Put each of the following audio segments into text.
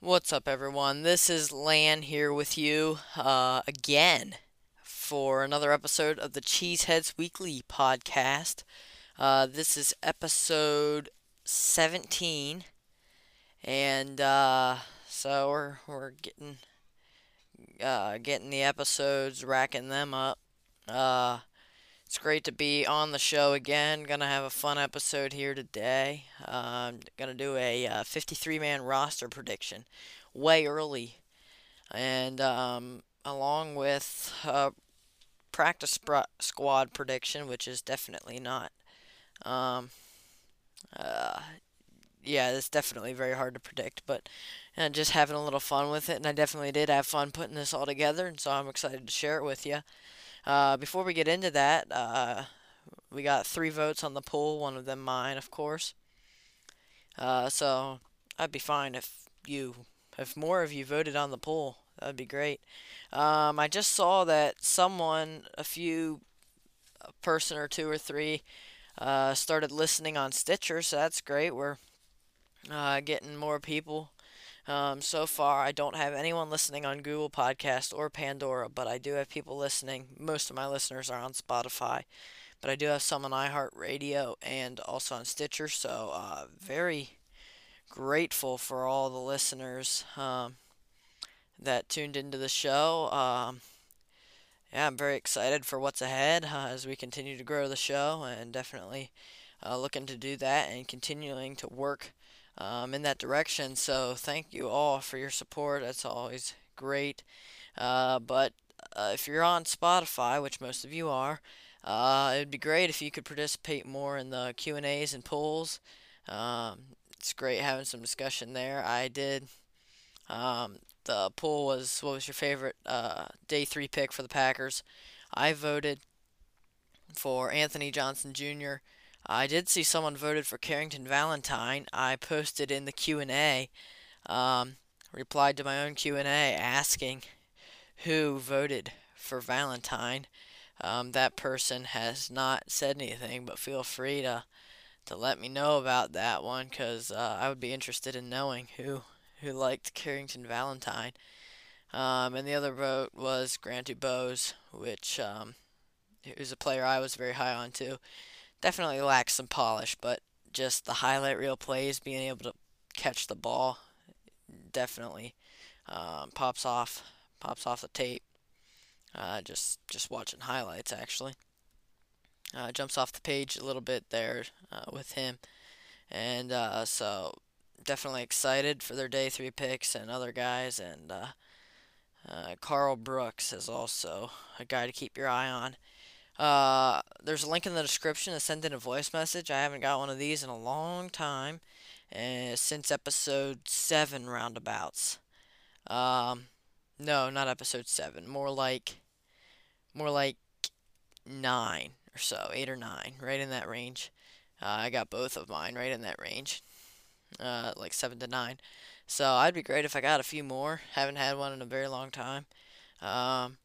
What's up, everyone? This is Lan here with you uh, again for another episode of the Cheeseheads Weekly podcast. Uh, this is episode 17, and uh, so we're we're getting uh, getting the episodes, racking them up. Uh, it's great to be on the show again. Gonna have a fun episode here today. I'm gonna do a 53 man roster prediction way early, and um, along with a practice squad prediction, which is definitely not. Um, uh, yeah, it's definitely very hard to predict, but uh, just having a little fun with it, and I definitely did have fun putting this all together, and so I'm excited to share it with you. Uh, before we get into that, uh, we got three votes on the poll, one of them mine, of course. Uh, so I'd be fine if you, if more of you voted on the poll. That'd be great. Um, I just saw that someone, a few, a person or two or three, uh, started listening on Stitcher, so that's great. We're uh, getting more people. Um, so far, I don't have anyone listening on Google Podcast or Pandora, but I do have people listening. Most of my listeners are on Spotify, but I do have some on iHeartRadio and also on Stitcher. So, uh, very grateful for all the listeners um, that tuned into the show. Um, yeah, I'm very excited for what's ahead uh, as we continue to grow the show and definitely uh, looking to do that and continuing to work um, in that direction. So thank you all for your support. That's always great. Uh, but uh, if you're on Spotify, which most of you are, uh, it'd be great if you could participate more in the Q and A's and polls. Um, it's great having some discussion there. I did. Um, the poll was what was your favorite uh, day three pick for the Packers? I voted for Anthony Johnson Jr. I did see someone voted for Carrington Valentine. I posted in the Q&A, um, replied to my own Q&A asking who voted for Valentine. Um, that person has not said anything, but feel free to to let me know about that one because uh, I would be interested in knowing who who liked Carrington Valentine. Um, and the other vote was Grant Dubose, which um, was a player I was very high on too definitely lacks some polish, but just the highlight reel plays, being able to catch the ball, definitely um, pops off, pops off the tape. Uh, just just watching highlights actually. Uh, jumps off the page a little bit there uh, with him, and uh, so definitely excited for their day three picks and other guys. And uh, uh, Karl Brooks is also a guy to keep your eye on. Uh, there's a link in the description to send in a voice message. I haven't got one of these in a long time, uh, since episode seven roundabouts. Um, no, not episode seven. More like, more like nine or so, eight or nine, right in that range. Uh, I got both of mine right in that range, uh, like seven to nine. So I'd be great if I got a few more. Haven't had one in a very long time. Um,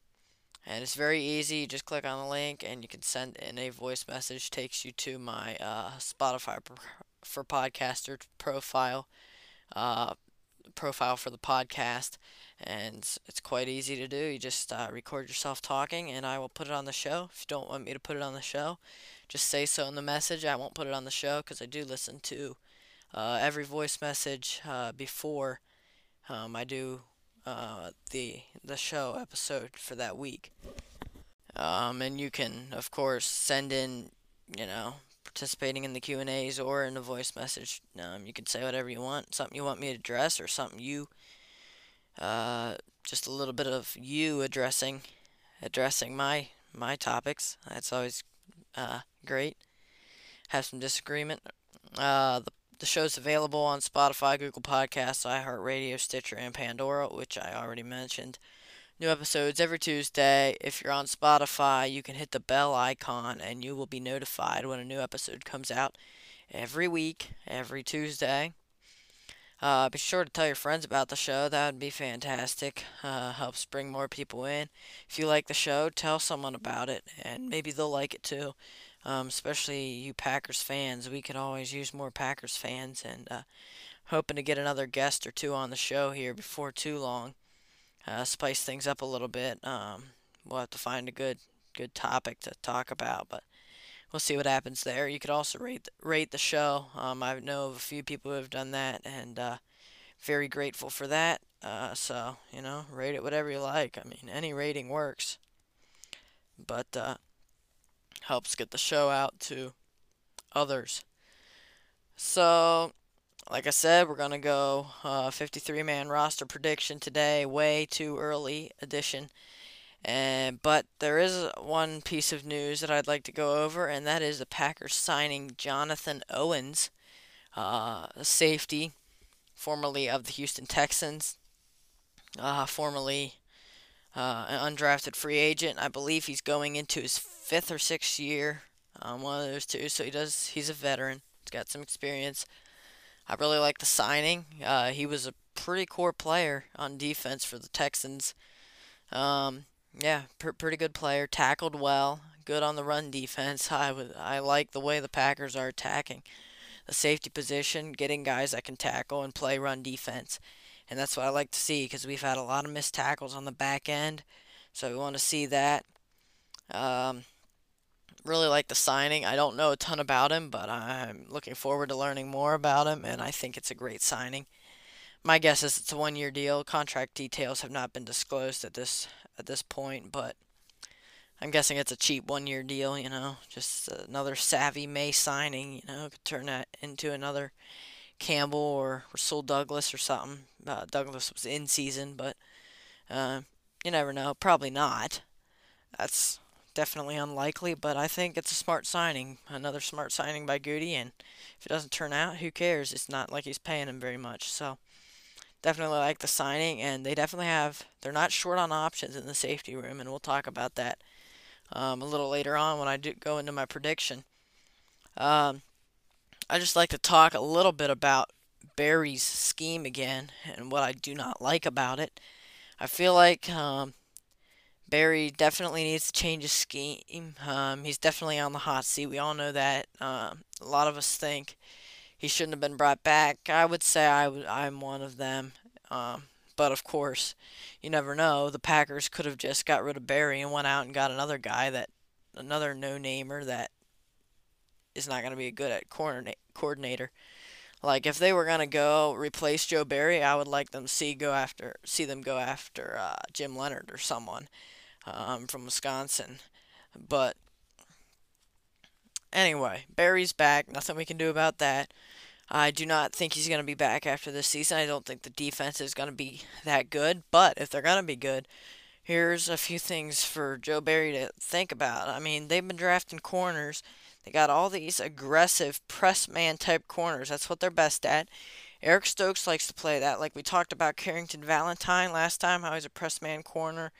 and it's very easy. You just click on the link and you can send in a voice message. Takes you to my uh, Spotify for podcaster profile, uh, profile for the podcast, and it's quite easy to do. You just uh, record yourself talking, and I will put it on the show. If you don't want me to put it on the show, just say so in the message. I won't put it on the show because I do listen to uh, every voice message uh, before um, I do uh, the the show episode for that week. Um, and you can, of course, send in, you know, participating in the Q and A's or in a voice message. Um, you can say whatever you want, something you want me to address, or something you, uh, just a little bit of you addressing, addressing my my topics. That's always uh, great. Have some disagreement. Uh, the the show's available on Spotify, Google Podcasts, iHeartRadio, Stitcher, and Pandora, which I already mentioned. New episodes every Tuesday. If you're on Spotify, you can hit the bell icon and you will be notified when a new episode comes out every week, every Tuesday. Uh, be sure to tell your friends about the show. That would be fantastic. Uh, helps bring more people in. If you like the show, tell someone about it, and maybe they'll like it too. Um, especially you Packers fans. We could always use more Packers fans, and uh, hoping to get another guest or two on the show here before too long. Uh, spice things up a little bit. Um, we'll have to find a good good topic to talk about, but we'll see what happens there. You could also rate rate the show. Um, I know of a few people who have done that, and uh, very grateful for that. Uh, so you know, rate it whatever you like. I mean, any rating works, but uh, helps get the show out to others. So, like I said, we're gonna go 53 man roster prediction today. Way too early edition. And, but there is one piece of news that I'd like to go over, and that is the Packers signing Jonathan Owens, uh, safety, formerly of the Houston Texans, uh, formerly uh, an undrafted free agent. I believe he's going into his fifth or sixth year, um, one of those two. So he does. He's a veteran. He's got some experience. I really like the signing. Uh, he was a pretty core player on defense for the Texans. Um, yeah, pr- pretty good player. Tackled well. Good on the run defense. I would I like the way the Packers are attacking the safety position, getting guys that can tackle and play run defense. And that's what I like to see because we've had a lot of missed tackles on the back end. So we want to see that. Um, really like the signing. I don't know a ton about him, but I'm looking forward to learning more about him, and I think it's a great signing. My guess is it's a one-year deal. Contract details have not been disclosed at this at this point, but I'm guessing it's a cheap one year deal, you know, just another savvy May signing, you know, could turn that into another Campbell or Rasul Douglas or something. Uh, Douglas was in season, but uh, you never know. Probably not. That's definitely unlikely, but I think it's a smart signing. Another smart signing by Gutey, and if it doesn't turn out, who cares? It's not like he's paying him very much, so definitely like the signing, and they definitely have. They're not short on options in the safety room, and we'll talk about that um, a little later on when I do go into my prediction. Um, I just like to talk a little bit about Barry's scheme again and what I do not like about it. I feel like um, Barry definitely needs to change his scheme. Um, he's definitely on the hot seat. We all know that. Uh, a lot of us think he shouldn't have been brought back. I would say I w- I'm one of them. Um, but of course, you never know. The Packers could have just got rid of Barry and went out and got another guy that, another no-namer that is not going to be a good at coordinator. Like if they were gonna go replace Joe Barry, I would like them see go after see them go after uh, Jim Leonhard or someone um, from Wisconsin. But anyway, Barry's back. Nothing we can do about that. I do not think he's going to be back after this season. I don't think the defense is going to be that good. But if they're going to be good, here's a few things for Joe Barry to think about. I mean, they've been drafting corners. They got all these aggressive press man type corners. That's what they're best at. Eric Stokes likes to play that. Like we talked about Carrington Valentine last time, how he's a press man corner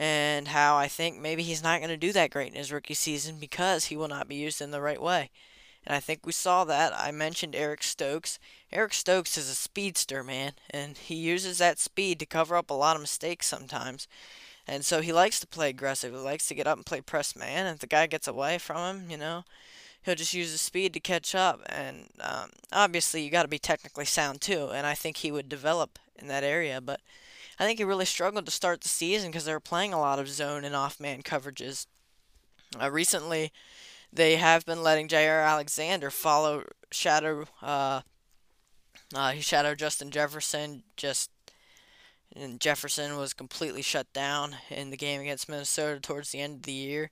and how I think maybe he's not going to do that great in his rookie season because he will not be used in the right way. And I think we saw that. I mentioned Eric Stokes. Eric Stokes is a speedster, man, and he uses that speed to cover up a lot of mistakes sometimes. And so he likes to play aggressive. He likes to get up and play press man. And if the guy gets away from him, you know, he'll just use his speed to catch up. And um, obviously, you got to be technically sound too. And I think he would develop in that area. But I think he really struggled to start the season because they were playing a lot of zone and off man coverages. Uh, recently, they have been letting Jaire Alexander follow shadow. Uh, uh, he shadowed Justin Jefferson. Just and Jefferson was completely shut down in the game against Minnesota towards the end of the year.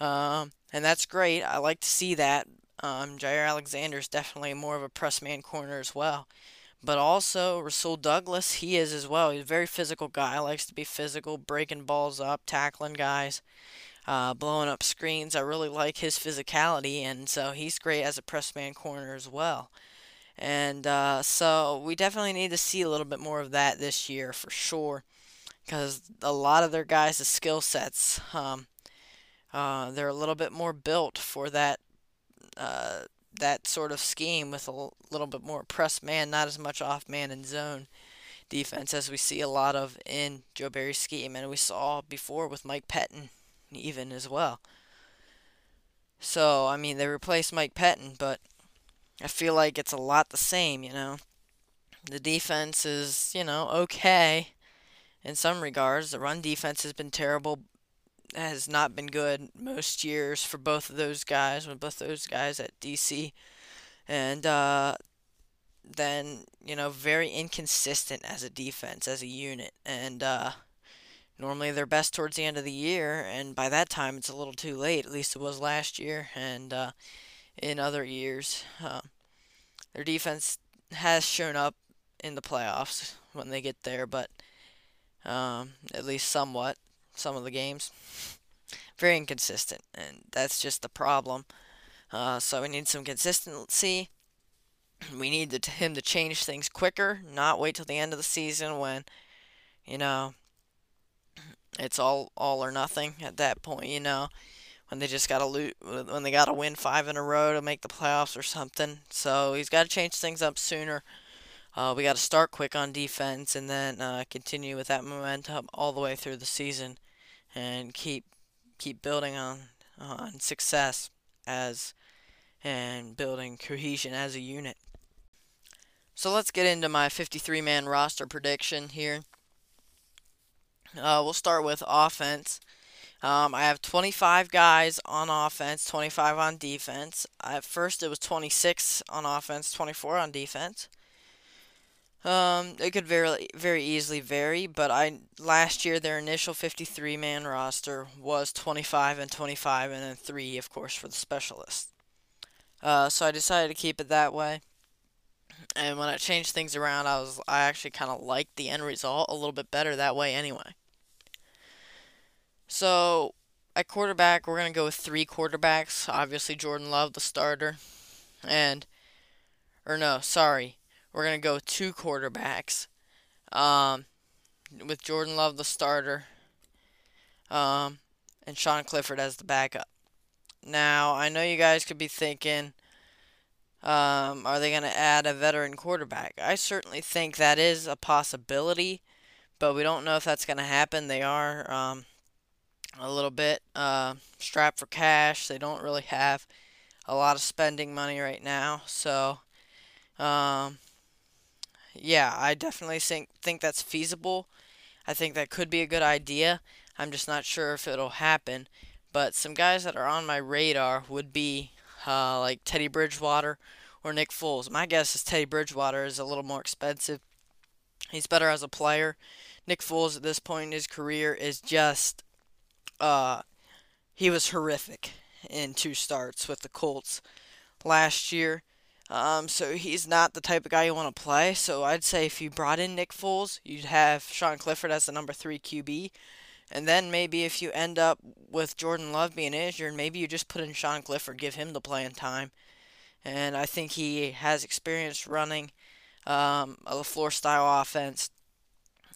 Um, and that's great. I like to see that. Um, Jaire Alexander is definitely more of a press man corner as well. But also, Rasul Douglas, he is as well. He's a very physical guy, likes to be physical, breaking balls up, tackling guys, uh, blowing up screens. I really like his physicality, and so he's great as a press man corner as well. And uh, so we definitely need to see a little bit more of that this year for sure, because a lot of their guys' skill sets, um, uh, they're a little bit more built for that uh, that sort of scheme with a little bit more press man, not as much off man and zone defense as we see a lot of in Joe Barry's scheme, and we saw before with Mike Pettine even as well. So I mean, they replaced Mike Pettine, but I feel like it's a lot the same. You know, the defense is you know okay in some regards. The run defense has been terrible, has not been good most years for both of those guys, with both those guys at DC. And uh, then, you know, very inconsistent as a defense, as a unit. And uh, normally they're best towards the end of the year, and by that time it's a little too late. At least it was last year and uh, in other years. Uh, their defense has shown up in the playoffs when they get there, but um, at least somewhat some of the games. Very inconsistent, and that's just the problem. Uh, so we need some consistency. We need him to change things quicker, not wait till the end of the season when, you know, it's all all or nothing at that point. You know, when they just got to loot, when they got to win five in a row to make the playoffs or something. So he's got to change things up sooner. Uh, we got to start quick on defense and then uh, continue with that momentum all the way through the season, and keep keep building on on success as and building cohesion as a unit. So let's get into my 53 man roster prediction here. Uh, we'll start with offense. Um, I have 25 guys on offense, 25 on defense. At first, it was 26 on offense, 24 on defense. Um, it could very very easily vary, but I last year their initial 53 man roster was 25 and 25, and then three, of course, for the specialists. Uh, so I decided to keep it that way. And when I changed things around, I was I actually kind of liked the end result a little bit better that way anyway. So at quarterback, we're gonna go with three quarterbacks. Obviously, Jordan Love, the starter, and or no, sorry, we're going to go two quarterbacks. Um, with Jordan Love the starter, um, and Sean Clifford as the backup. Now, I know you guys could be thinking, um, are they going to add a veteran quarterback? I certainly think that is a possibility, but we don't know if that's going to happen. They are um, a little bit uh, strapped for cash. They don't really have a lot of spending money right now, so um, yeah, I definitely think think that's feasible. I think that could be a good idea. I'm just not sure if it'll happen. But some guys that are on my radar would be uh, like Teddy Bridgewater or Nick Foles. My guess is Teddy Bridgewater is a little more expensive. He's better as a player. Nick Foles at this point in his career is just uh, he was horrific in two starts with the Colts last year. Um, so he's not the type of guy you want to play. So I'd say if you brought in Nick Foles, you'd have Sean Clifford as the number three QB. And then maybe if you end up with Jordan Love being injured, maybe you just put in Sean Clifford, give him the playing time. And I think he has experience running um, a LaFleur style offense.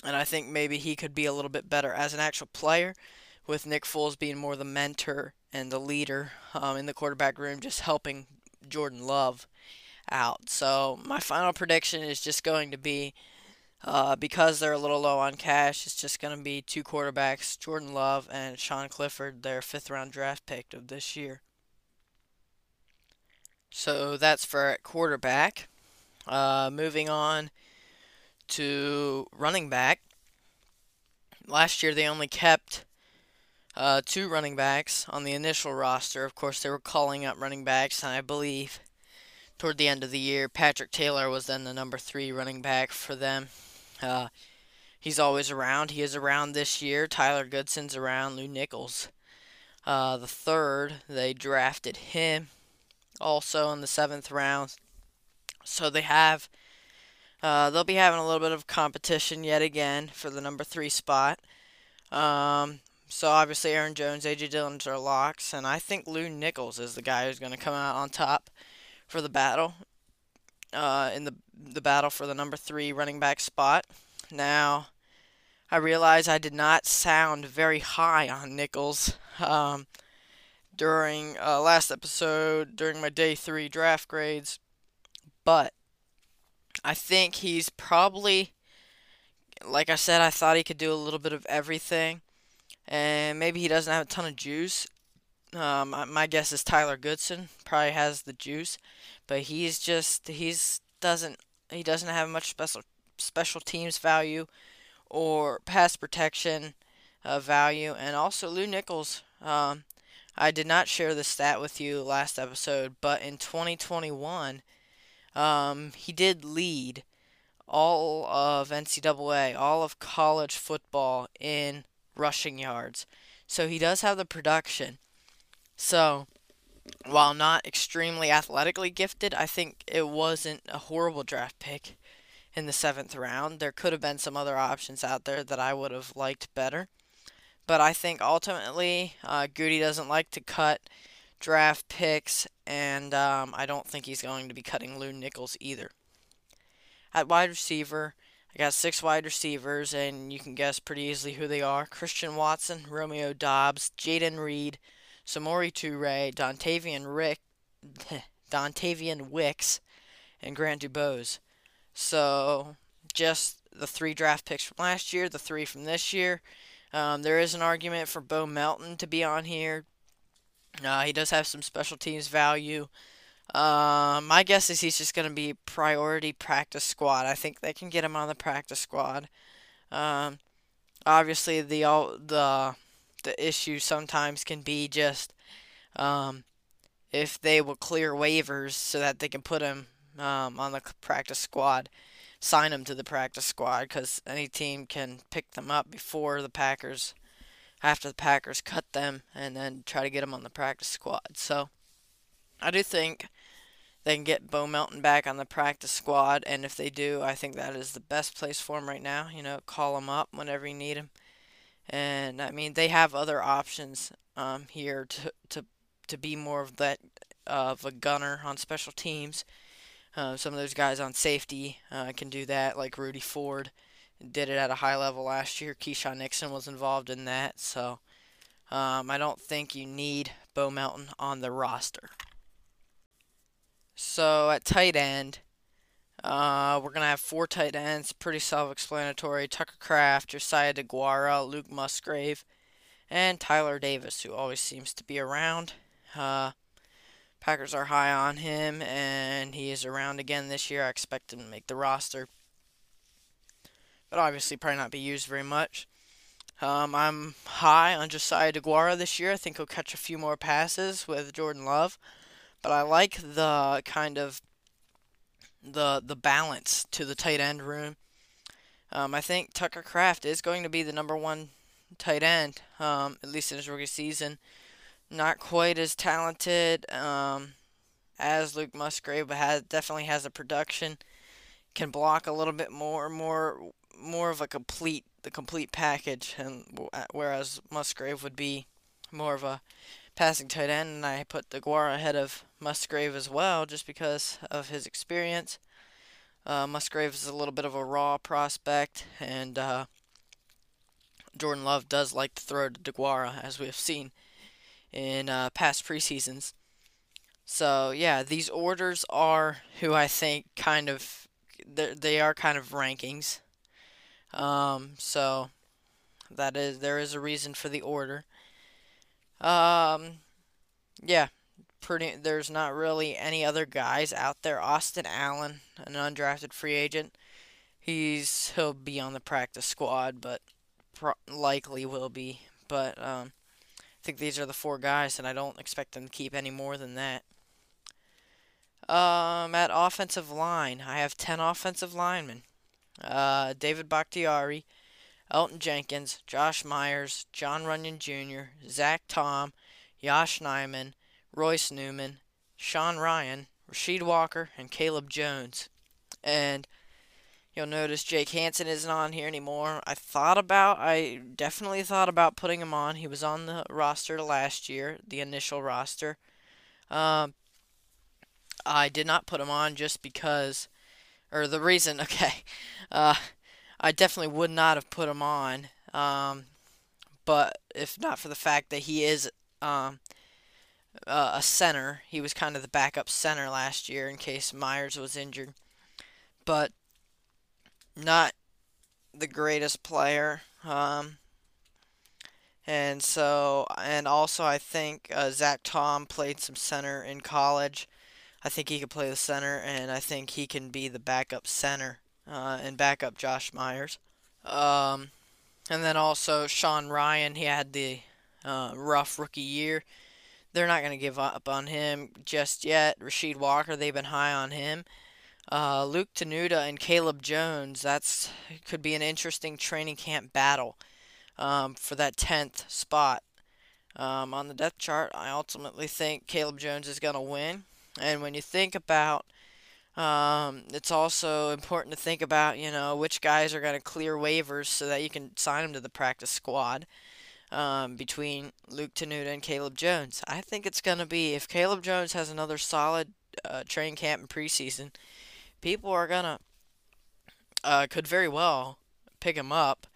And I think maybe he could be a little bit better as an actual player, with Nick Foles being more the mentor and the leader um, in the quarterback room, just helping Jordan Love out. So my final prediction is just going to be uh, because they're a little low on cash, it's just going to be two quarterbacks, Jordan Love and Sean Clifford, their fifth round draft pick of this year. So that's for quarterback. Uh, moving on to running back. Last year they only kept uh, two running backs on the initial roster. Of course, they were calling up running backs, and I believe toward the end of the year. Patrick Taylor was then the number three running back for them. Uh, he's always around. He is around this year. Tyler Goodson's around. Lew Nichols, uh, the third, they drafted him also in the seventh round. So they have, uh, they'll be having a little bit of competition yet again for the number three spot. Um, so obviously Aaron Jones, AJ Dillon's are locks, and I think Lew Nichols is the guy who's going to come out on top for the battle. Uh, in the the battle for the number three running back spot. Now, I realize I did not sound very high on Nichols um, during uh, last episode during my day three draft grades, but I think he's probably, like I said, I thought he could do a little bit of everything, and maybe he doesn't have a ton of juice. Um, my guess is Tyler Goodson probably has the juice, but he's just he's doesn't he doesn't have much special special teams value or pass protection uh, value, and also Lew Nichols. Um, I did not share this stat with you last episode, but in 2021, um, he did lead all of NCAA, all of college football in rushing yards. So he does have the production. So, while not extremely athletically gifted, I think it wasn't a horrible draft pick in the seventh round. There could have been some other options out there that I would have liked better. But I think ultimately, uh, Gutey doesn't like to cut draft picks, and um, I don't think he's going to be cutting Lew Nichols either. At wide receiver, I got six wide receivers, and you can guess pretty easily who they are Christian Watson, Romeo Doubs, Jayden Reed, Samori Toure, Dontayvion Rick, Dontayvion Wicks, and Grant Dubose. So, just the three draft picks from last year, the three from this year. Um, there is an argument for Bo Melton to be on here. Uh, he does have some special teams value. Uh, my guess is he's just going to be priority practice squad. I think they can get him on the practice squad. Um, obviously, the all the the issue sometimes can be just um, if they will clear waivers so that they can put him um, on the practice squad, sign him to the practice squad because any team can pick them up before the Packers after the Packers cut them and then try to get them on the practice squad. So I do think they can get Bo Melton back on the practice squad, and if they do, I think that is the best place for him right now. You know, call him up whenever you need him. And I mean, they have other options um, here to to to be more of that of a gunner on special teams. Uh, some of those guys on safety uh, can do that, like Rudy Ford did it at a high level last year. Keisean Nixon was involved in that, so um, I don't think you need Bo Melton on the roster. So at tight end, uh, we're gonna have four tight ends, pretty self-explanatory. Tucker Kraft, Josiah DeGuara, Luke Musgrave, and Tyler Davis, who always seems to be around. Uh, Packers are high on him, and he is around again this year. I expect him to make the roster but obviously probably not be used very much. Um, I'm high on Josiah DeGuara this year. I think he'll catch a few more passes with Jordan Love, but I like the kind of the the balance to the tight end room. Um, I think Tucker Kraft is going to be the number one tight end, um, at least in his rookie season. Not quite as talented um, as Luke Musgrave, but has definitely has a production. Can block a little bit more, more more of a complete the complete package, and whereas Musgrave would be more of a passing tight end, and I put DeGuara ahead of Musgrave as well, just because of his experience. Uh, Musgrave is a little bit of a raw prospect, and uh, Jordan Love does like to throw to DeGuara, as we have seen in uh, past preseasons. So yeah, these orders are who I think kind of they are kind of rankings. Um, so that is there is a reason for the order. Um, yeah, pretty. There's not really any other guys out there. Austin Allen, an undrafted free agent, he's he'll be on the practice squad, but pro- likely will be. But um, I think these are the four guys, and I don't expect them to keep any more than that. Um, at offensive line, I have ten offensive linemen uh, David Bakhtiari, Elgton Jenkins, Josh Myers, John Runyan Jr., Zach Tom, Josh Nijman, Royce Newman, Sean Rhyan, Rasheed Walker, and Caleb Jones. And you'll notice Jake Hanson isn't on here anymore. I thought about, I definitely thought about putting him on. He was on the roster last year, the initial roster. Um, I did not put him on just because or the reason, okay, uh, I definitely would not have put him on. Um, but if not for the fact that he is um, uh, a center. He was kind of the backup center last year in case Myers was injured, but not the greatest player. Um, and so, and also, I think uh, Zach Tom played some center in college. I think he could play the center, and I think he can be the backup center uh, and backup Josh Myers. Um, and then also Sean Rhyan, he had the uh, rough rookie year. They're not going to give up on him just yet. Rasheed Walker, they've been high on him. Uh, Luke Tenuta and Caleb Jones, that's could be an interesting training camp battle um, for that 10th spot. Um, on the depth chart, I ultimately think Caleb Jones is going to win. And when you think about, um, it's also important to think about, you know, which guys are going to clear waivers so that you can sign them to the practice squad um, between Luke Tenuta and Caleb Jones. I think it's going to be if Caleb Jones has another solid uh, training camp and preseason, people are going to, uh, could very well pick him up.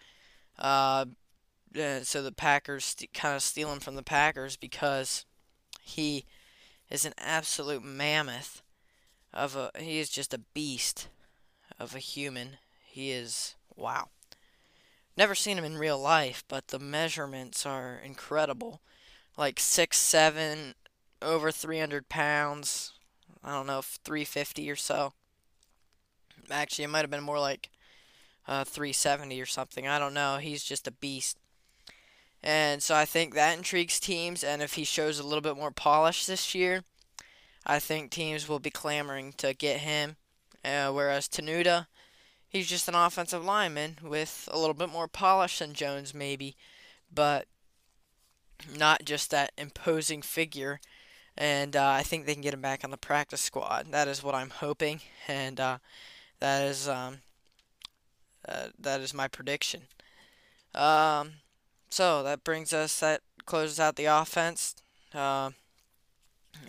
Uh, so the Packers st- kind of steal him from the Packers because he is an absolute mammoth of a he is just a beast of a human. He is wow. Never seen him in real life, but the measurements are incredible. Like six seven, over three hundred pounds. I don't know, three fifty or so. Actually, it might have been more like uh, 370 or something. I don't know. He's just a beast. And so I think that intrigues teams. And if he shows a little bit more polish this year, I think teams will be clamoring to get him. Uh, whereas Tenuta, he's just an offensive lineman with a little bit more polish than Jones, maybe, but not just that imposing figure. And uh, I think they can get him back on the practice squad. That is what I'm hoping, and uh, that is um, uh, that is my prediction. Um, so that brings us that closes out the offense.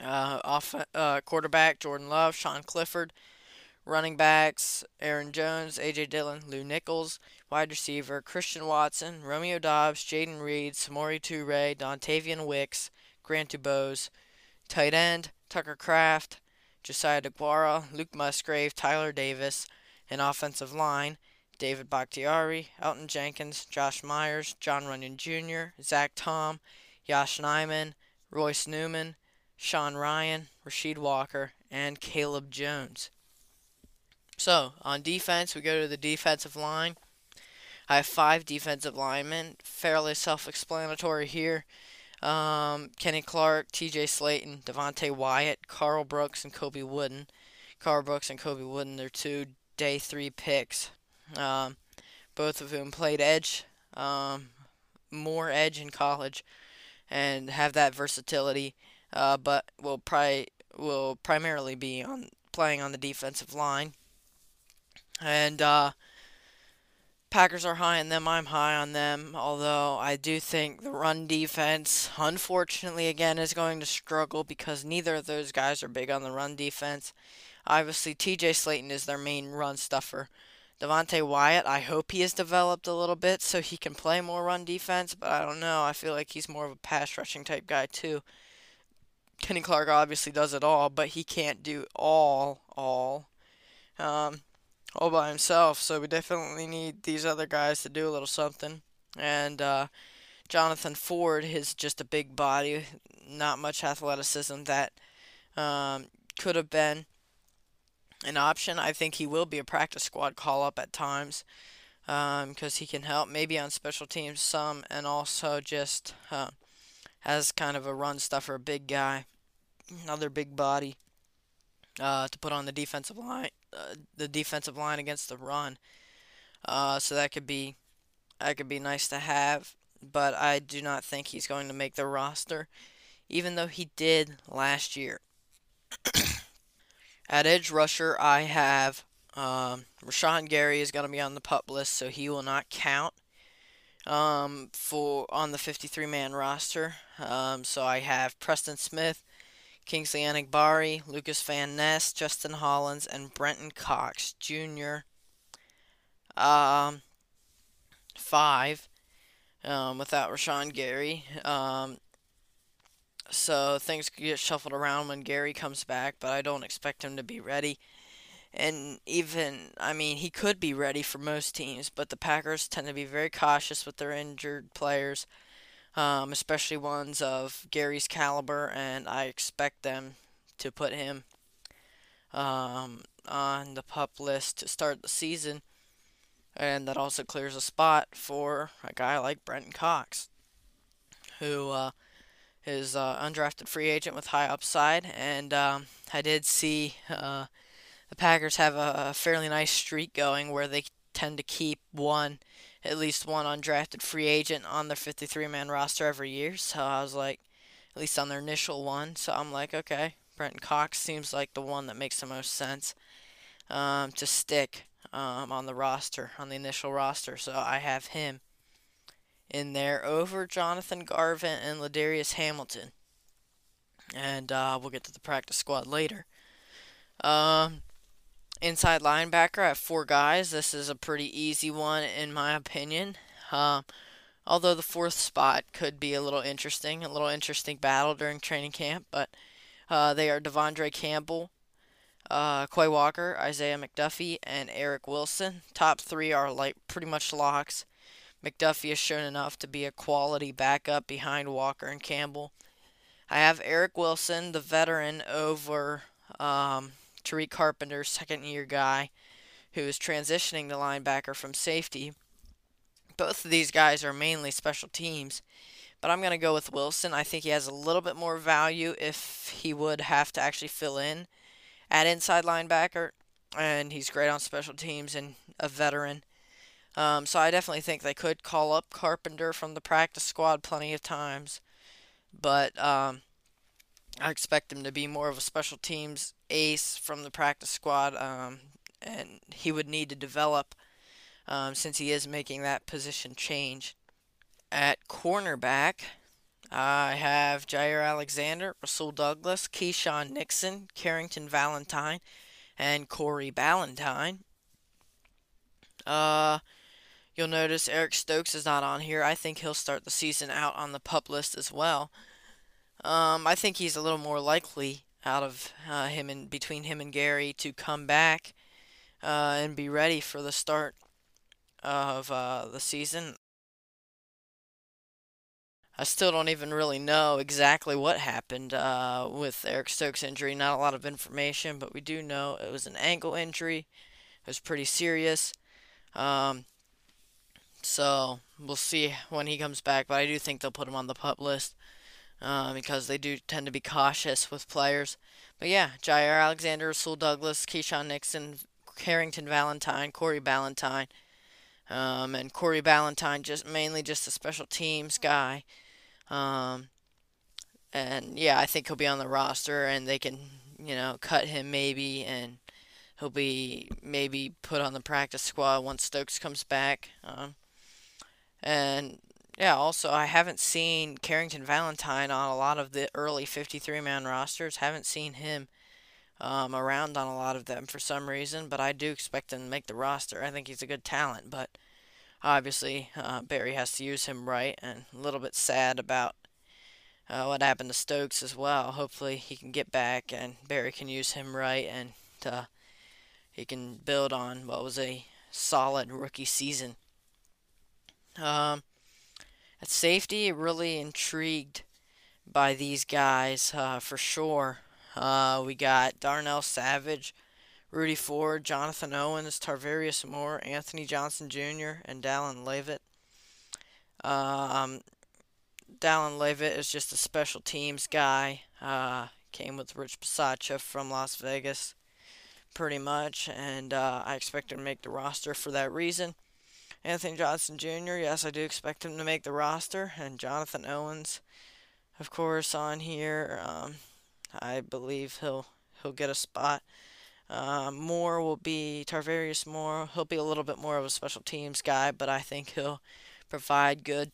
Uh, off uh, quarterback Jordan Love, Sean Clifford, running backs Aaron Jones, AJ Dillon, Lew Nichols, wide receiver Christian Watson, Romeo Doubs, Jayden Reed, Samori Toure, Dontayvion Wicks, Grant DuBose, tight end Tucker Kraft, Josiah DeGuara, Luke Musgrave, Tyler Davis, and offensive line David Bakhtiari, Elgton Jenkins, Josh Myers, John Runyan Jr., Zach Tom, Josh Nijman, Royce Newman, Sean Rhyan, Rasheed Walker, and Caleb Jones. So, on defense, we go to the defensive line. I have five defensive linemen, fairly self explanatory here. Um, Kenny Clark, TJ Slaton, Devonte Wyatt, Karl Brooks, and Colby Wooden. Karl Brooks and Colby Wooden, they're two day three picks um, both of whom played edge, um, more edge in college, and have that versatility. Uh, but will probably will primarily be on playing on the defensive line. And uh, Packers are high on them. I'm high on them. Although I do think the run defense, unfortunately, again, is going to struggle because neither of those guys are big on the run defense. Obviously, TJ Slaton is their main run stuffer. Devonte Wyatt, I hope he has developed a little bit so he can play more run defense, but I don't know. I feel like he's more of a pass rushing type guy too. Kenny Clark obviously does it all, but he can't do all all um, all by himself. So we definitely need these other guys to do a little something. And uh, Jonathan Ford is just a big body, not much athleticism that um, could have been an option. I think he will be a practice squad call up at times because um, he can help maybe on special teams some and also just uh, has kind of a run stuffer, a big guy, another big body uh, to put on the defensive line, uh, the defensive line against the run. Uh, so that could be that could be nice to have, but I do not think he's going to make the roster, even though he did last year. At edge rusher, I have um, Rashan Gary is going to be on the pup list, so he will not count um, for on the 53 man roster. Um, so I have Preston Smith, Kingsley Enagbare, Lucas Van Ness, Justin Hollins, and Brenton Cox Jr. Um, five um, without Rashan Gary. Um, So things get shuffled around when Gary comes back, but I don't expect him to be ready. And even, I mean, he could be ready for most teams, but the Packers tend to be very cautious with their injured players, um, especially ones of Gary's caliber, and I expect them to put him um, on the pup list to start the season. And that also clears a spot for a guy like Brenton Cox, who uh, is uh, undrafted free agent with high upside. And um, I did see uh, the Packers have a, a fairly nice streak going where they tend to keep one, at least one undrafted free agent on their 53 man roster every year. So I was like, at least on their initial one. So I'm like, okay, Brenton Cox seems like the one that makes the most sense um, to stick um, on the roster, on the initial roster. So I have him in there over Jonathan Garvin and Ladarius Hamilton. And uh, we'll get to the practice squad later. Um, inside linebacker, I have four guys. This is a pretty easy one, in my opinion. Uh, although the fourth spot could be a little interesting, a little interesting battle during training camp. But uh, they are De'Vondre Campbell, uh, Quay Walker, Isaiah McDuffie, and Eric Wilson. Top three are like pretty much locks. McDuffie has shown enough to be a quality backup behind Walker and Campbell. I have Eric Wilson, the veteran, over um, Tariq Carpenter, second year guy, who is transitioning to linebacker from safety. Both of these guys are mainly special teams, but I'm going to go with Wilson. I think he has a little bit more value if he would have to actually fill in at inside linebacker, and he's great on special teams and a veteran. Um, so I definitely think they could call up Carpenter from the practice squad plenty of times, but um, I expect him to be more of a special teams ace from the practice squad, um, and he would need to develop um, since he is making that position change. At cornerback, I have Jaire Alexander, Rasul Douglas, Keisean Nixon, Carrington Valentine, and Corey Ballentine. Uh, you'll notice Eric Stokes is not on here. I think he'll start the season out on the pup list as well. Um, I think he's a little more likely out of uh, him and between him and Gary to come back uh, and be ready for the start of uh, the season. I still don't even really know exactly what happened uh, with Eric Stokes' injury. Not a lot of information, but we do know it was an ankle injury. It was pretty serious. Um, so we'll see when he comes back, but I do think they'll put him on the pup list uh, because they do tend to be cautious with players. But yeah, Jaire Alexander, Rasul Douglas, Keisean Nixon, Carrington Valentine, Corey Ballentine, um, and Corey Ballentine just mainly just a special teams guy. Um, and yeah, I think he'll be on the roster, and they can you know cut him maybe, and he'll be maybe put on the practice squad once Stokes comes back. Um, and yeah, also I haven't seen Carrington Valentine on a lot of the early 53 man rosters. Haven't seen him um, around on a lot of them for some reason, but I do expect him to make the roster. I think he's a good talent, but obviously uh, Barry has to use him right, and a little bit sad about uh, what happened to Stokes as well. Hopefully he can get back and Barry can use him right, and uh, he can build on what was a solid rookie season. Um, at safety, really intrigued by these guys uh, for sure. Uh, we got Darnell Savage, Rudy Ford, Jonathan Owens, Tarvarius Moore, Anthony Johnson Jr., and Dallin Leavitt. Um, Dallin Leavitt is just a special teams guy. Uh, came with Rich Bisaccia from Las Vegas, pretty much, and uh, I expect him to make the roster for that reason. Anthony Johnson Jr., yes, I do expect him to make the roster. And Jonathan Owens, of course, on here. Um, I believe he'll he'll get a spot. Uh, Moore will be Tarvarius Moore. He'll be a little bit more of a special teams guy, but I think he'll provide good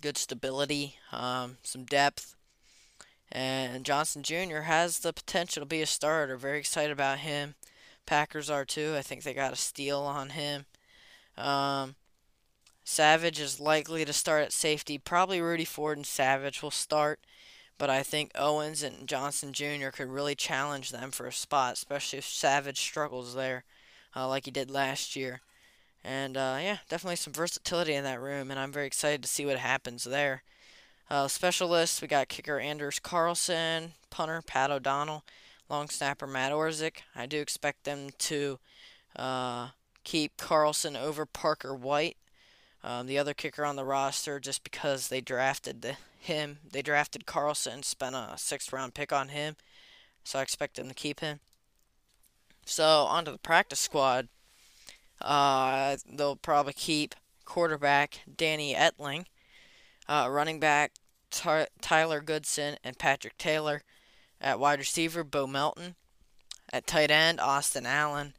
good stability, um, some depth. And Johnson Jr. has the potential to be a starter. Very excited about him. Packers are too. I think they got a steal on him. Um, Savage is likely to start at safety. Probably Rudy Ford and Savage will start. but I think Owens and Johnson Jr. could really challenge them for a spot, especially if Savage struggles there, uh, like he did last year. And uh, yeah, definitely some versatility in that room, and I'm very excited to see what happens there. Uh, specialists, we got kicker Anders Carlson, punter Pat O'Donnell, long snapper Matt Orzech. I do expect them to uh, keep Carlson over Parker White, um, the other kicker on the roster, just because they drafted the, him. They drafted Carlson, spent a sixth round pick on him, so I expect them to keep him. So onto the practice squad. Uh, they'll probably keep quarterback Danny Etling, uh, running back Ty- Tyler Goodson and Patrick Taylor, at wide receiver Bo Melton, at tight end Austin Allen,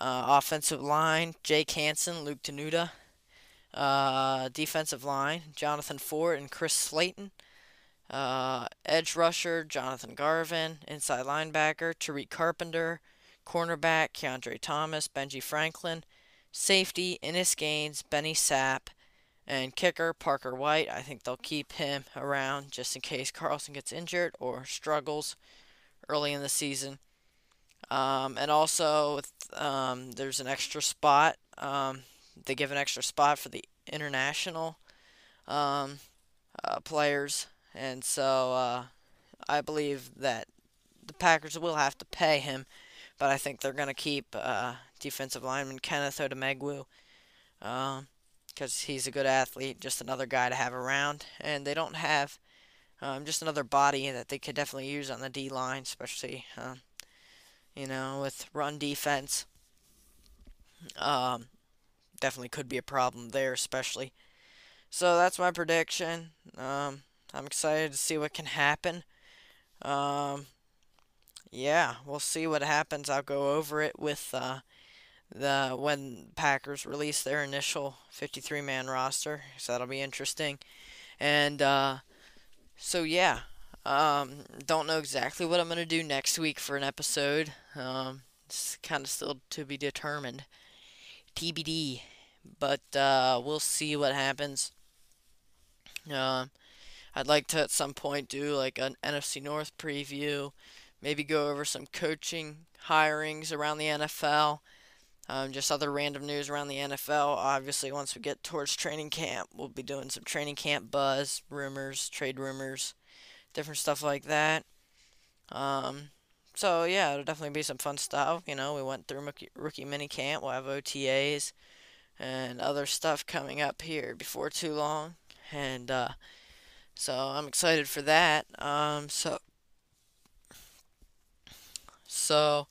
uh, offensive line Jake Hanson, Luke Tenuta, uh, defensive line Jonathan Ford and Chris Slayton. Uh, edge rusher Jonathan Garvin, inside linebacker Tariq Carpenter, cornerback Kiondre Thomas, Benjie Franklin, safety Innis Gaines, Benny Sapp, and kicker Parker White. I think they'll keep him around just in case Carlson gets injured or struggles early in the season. Um, and also, um, there's an extra spot. Um, they give an extra spot for the international um, uh, players, and so uh, I believe that the Packers will have to pay him but I think they're going to keep uh, defensive lineman Kenneth Odumegwu because um, he's a good athlete, just another guy to have around. And they don't have um, just another body that they could definitely use on the D line, especially, you know, with run defense. Um, definitely could be a problem there, especially. So that's my prediction. Um, I'm excited to see what can happen. Um, yeah, we'll see what happens. I'll go over it with uh, the when Packers release their initial 53 man roster, so that'll be interesting. And uh, so yeah, um, don't know exactly what I'm gonna do next week for an episode. Um, it's kind of still to be determined, TBD. But uh, we'll see what happens. Uh, I'd like to at some point do like an NFC North preview maybe go over some coaching hirings around the NFL, um, just other random news around the NFL. Obviously, once we get towards training camp, we'll be doing some training camp buzz, rumors, trade rumors, different stuff like that. Um, so yeah, it'll definitely be some fun stuff. You know, we went through rookie, rookie mini camp. We'll have OTAs and other stuff coming up here before too long, and uh, so I'm excited for that. Um, so so,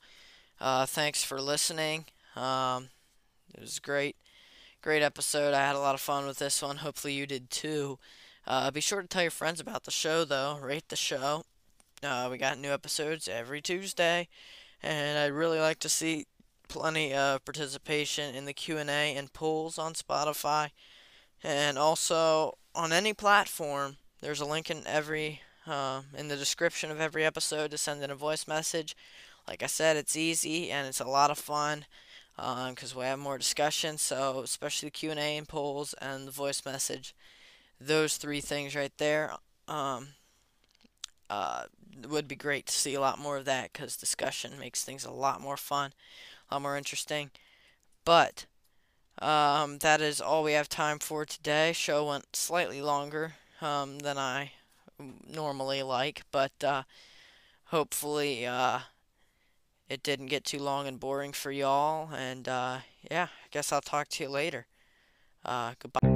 uh, thanks for listening. Um, it was great, great episode. I had a lot of fun with this one. Hopefully, you did too. Uh, be sure to tell your friends about the show, though. Rate the show. Uh, we got new episodes every Tuesday, and I'd really like to see plenty of participation in the Q&A and polls on Spotify, and also on any platform. There's a link in every uh, in the description of every episode to send in a voice message like I said, it's easy and it's a lot of fun because um, we have more discussion. So especially the Q and A and polls and the voice message, those three things right there um, uh, would be great to see a lot more of that because discussion makes things a lot more fun, a lot more interesting. But um, that is all we have time for today. Show went slightly longer um, than I normally like, but uh, hopefully. Uh, it didn't get too long and boring for y'all. And uh, yeah, I guess I'll talk to you later. Uh, goodbye.